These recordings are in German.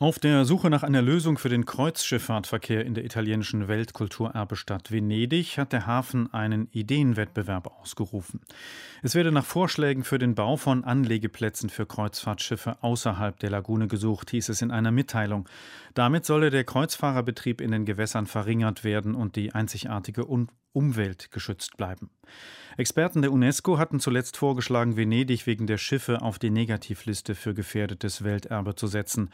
auf der Suche nach einer Lösung für den Kreuzschifffahrtverkehr in der italienischen Weltkulturerbestadt Venedig hat der Hafen einen Ideenwettbewerb ausgerufen. Es werde nach Vorschlägen für den Bau von Anlegeplätzen für Kreuzfahrtschiffe außerhalb der Lagune gesucht, hieß es in einer Mitteilung. Damit solle der Kreuzfahrerbetrieb in den Gewässern verringert werden und die einzigartige Umwelt geschützt bleiben. Experten der UNESCO hatten zuletzt vorgeschlagen, Venedig wegen der Schiffe auf die Negativliste für gefährdetes Welterbe zu setzen.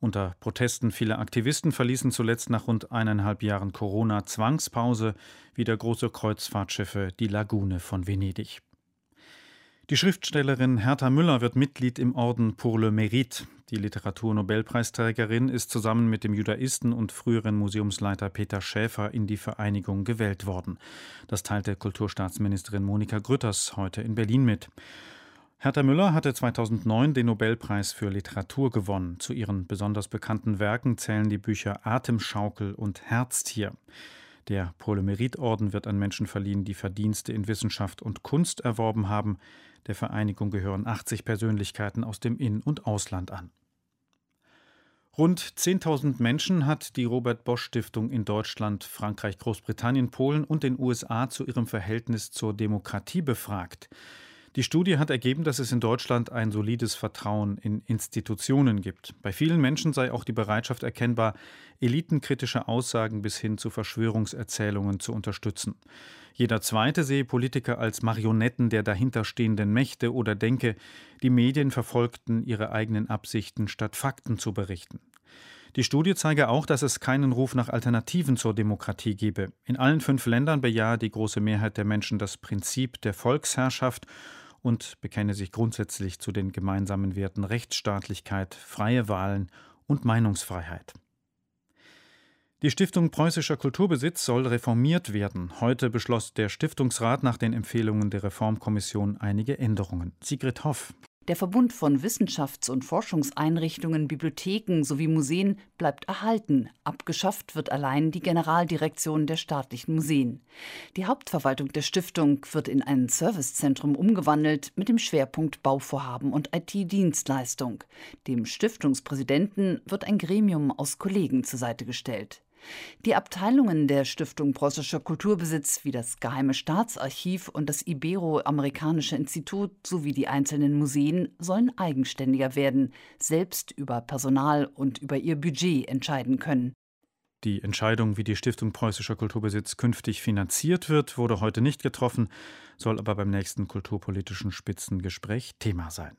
Unter Protesten vieler Aktivisten verließen zuletzt nach rund eineinhalb Jahren Corona-Zwangspause wieder große Kreuzfahrtschiffe die Lagune von Venedig. Die Schriftstellerin Hertha Müller wird Mitglied im Orden Pour le Mérite. Die Literaturnobelpreisträgerin ist zusammen mit dem Judaisten und früheren Museumsleiter Peter Schäfer in die Vereinigung gewählt worden. Das teilte Kulturstaatsministerin Monika Grütters heute in Berlin mit. Hertha Müller hatte 2009 den Nobelpreis für Literatur gewonnen. Zu ihren besonders bekannten Werken zählen die Bücher Atemschaukel und Herztier. Der Polymeritorden wird an Menschen verliehen, die Verdienste in Wissenschaft und Kunst erworben haben. Der Vereinigung gehören 80 Persönlichkeiten aus dem In- und Ausland an. Rund 10.000 Menschen hat die Robert Bosch Stiftung in Deutschland, Frankreich, Großbritannien, Polen und den USA zu ihrem Verhältnis zur Demokratie befragt. Die Studie hat ergeben, dass es in Deutschland ein solides Vertrauen in Institutionen gibt. Bei vielen Menschen sei auch die Bereitschaft erkennbar, elitenkritische Aussagen bis hin zu Verschwörungserzählungen zu unterstützen. Jeder Zweite sehe Politiker als Marionetten der dahinterstehenden Mächte oder denke, die Medien verfolgten ihre eigenen Absichten, statt Fakten zu berichten. Die Studie zeige auch, dass es keinen Ruf nach Alternativen zur Demokratie gebe. In allen fünf Ländern bejahe die große Mehrheit der Menschen das Prinzip der Volksherrschaft und bekenne sich grundsätzlich zu den gemeinsamen Werten Rechtsstaatlichkeit, freie Wahlen und Meinungsfreiheit. Die Stiftung Preußischer Kulturbesitz soll reformiert werden. Heute beschloss der Stiftungsrat nach den Empfehlungen der Reformkommission einige Änderungen. Sigrid Hoff. Der Verbund von Wissenschafts- und Forschungseinrichtungen, Bibliotheken sowie Museen bleibt erhalten. Abgeschafft wird allein die Generaldirektion der staatlichen Museen. Die Hauptverwaltung der Stiftung wird in ein Servicezentrum umgewandelt mit dem Schwerpunkt Bauvorhaben und IT-Dienstleistung. Dem Stiftungspräsidenten wird ein Gremium aus Kollegen zur Seite gestellt. Die Abteilungen der Stiftung Preußischer Kulturbesitz wie das Geheime Staatsarchiv und das Ibero-Amerikanische Institut sowie die einzelnen Museen sollen eigenständiger werden, selbst über Personal und über ihr Budget entscheiden können. Die Entscheidung, wie die Stiftung Preußischer Kulturbesitz künftig finanziert wird, wurde heute nicht getroffen, soll aber beim nächsten kulturpolitischen Spitzengespräch Thema sein.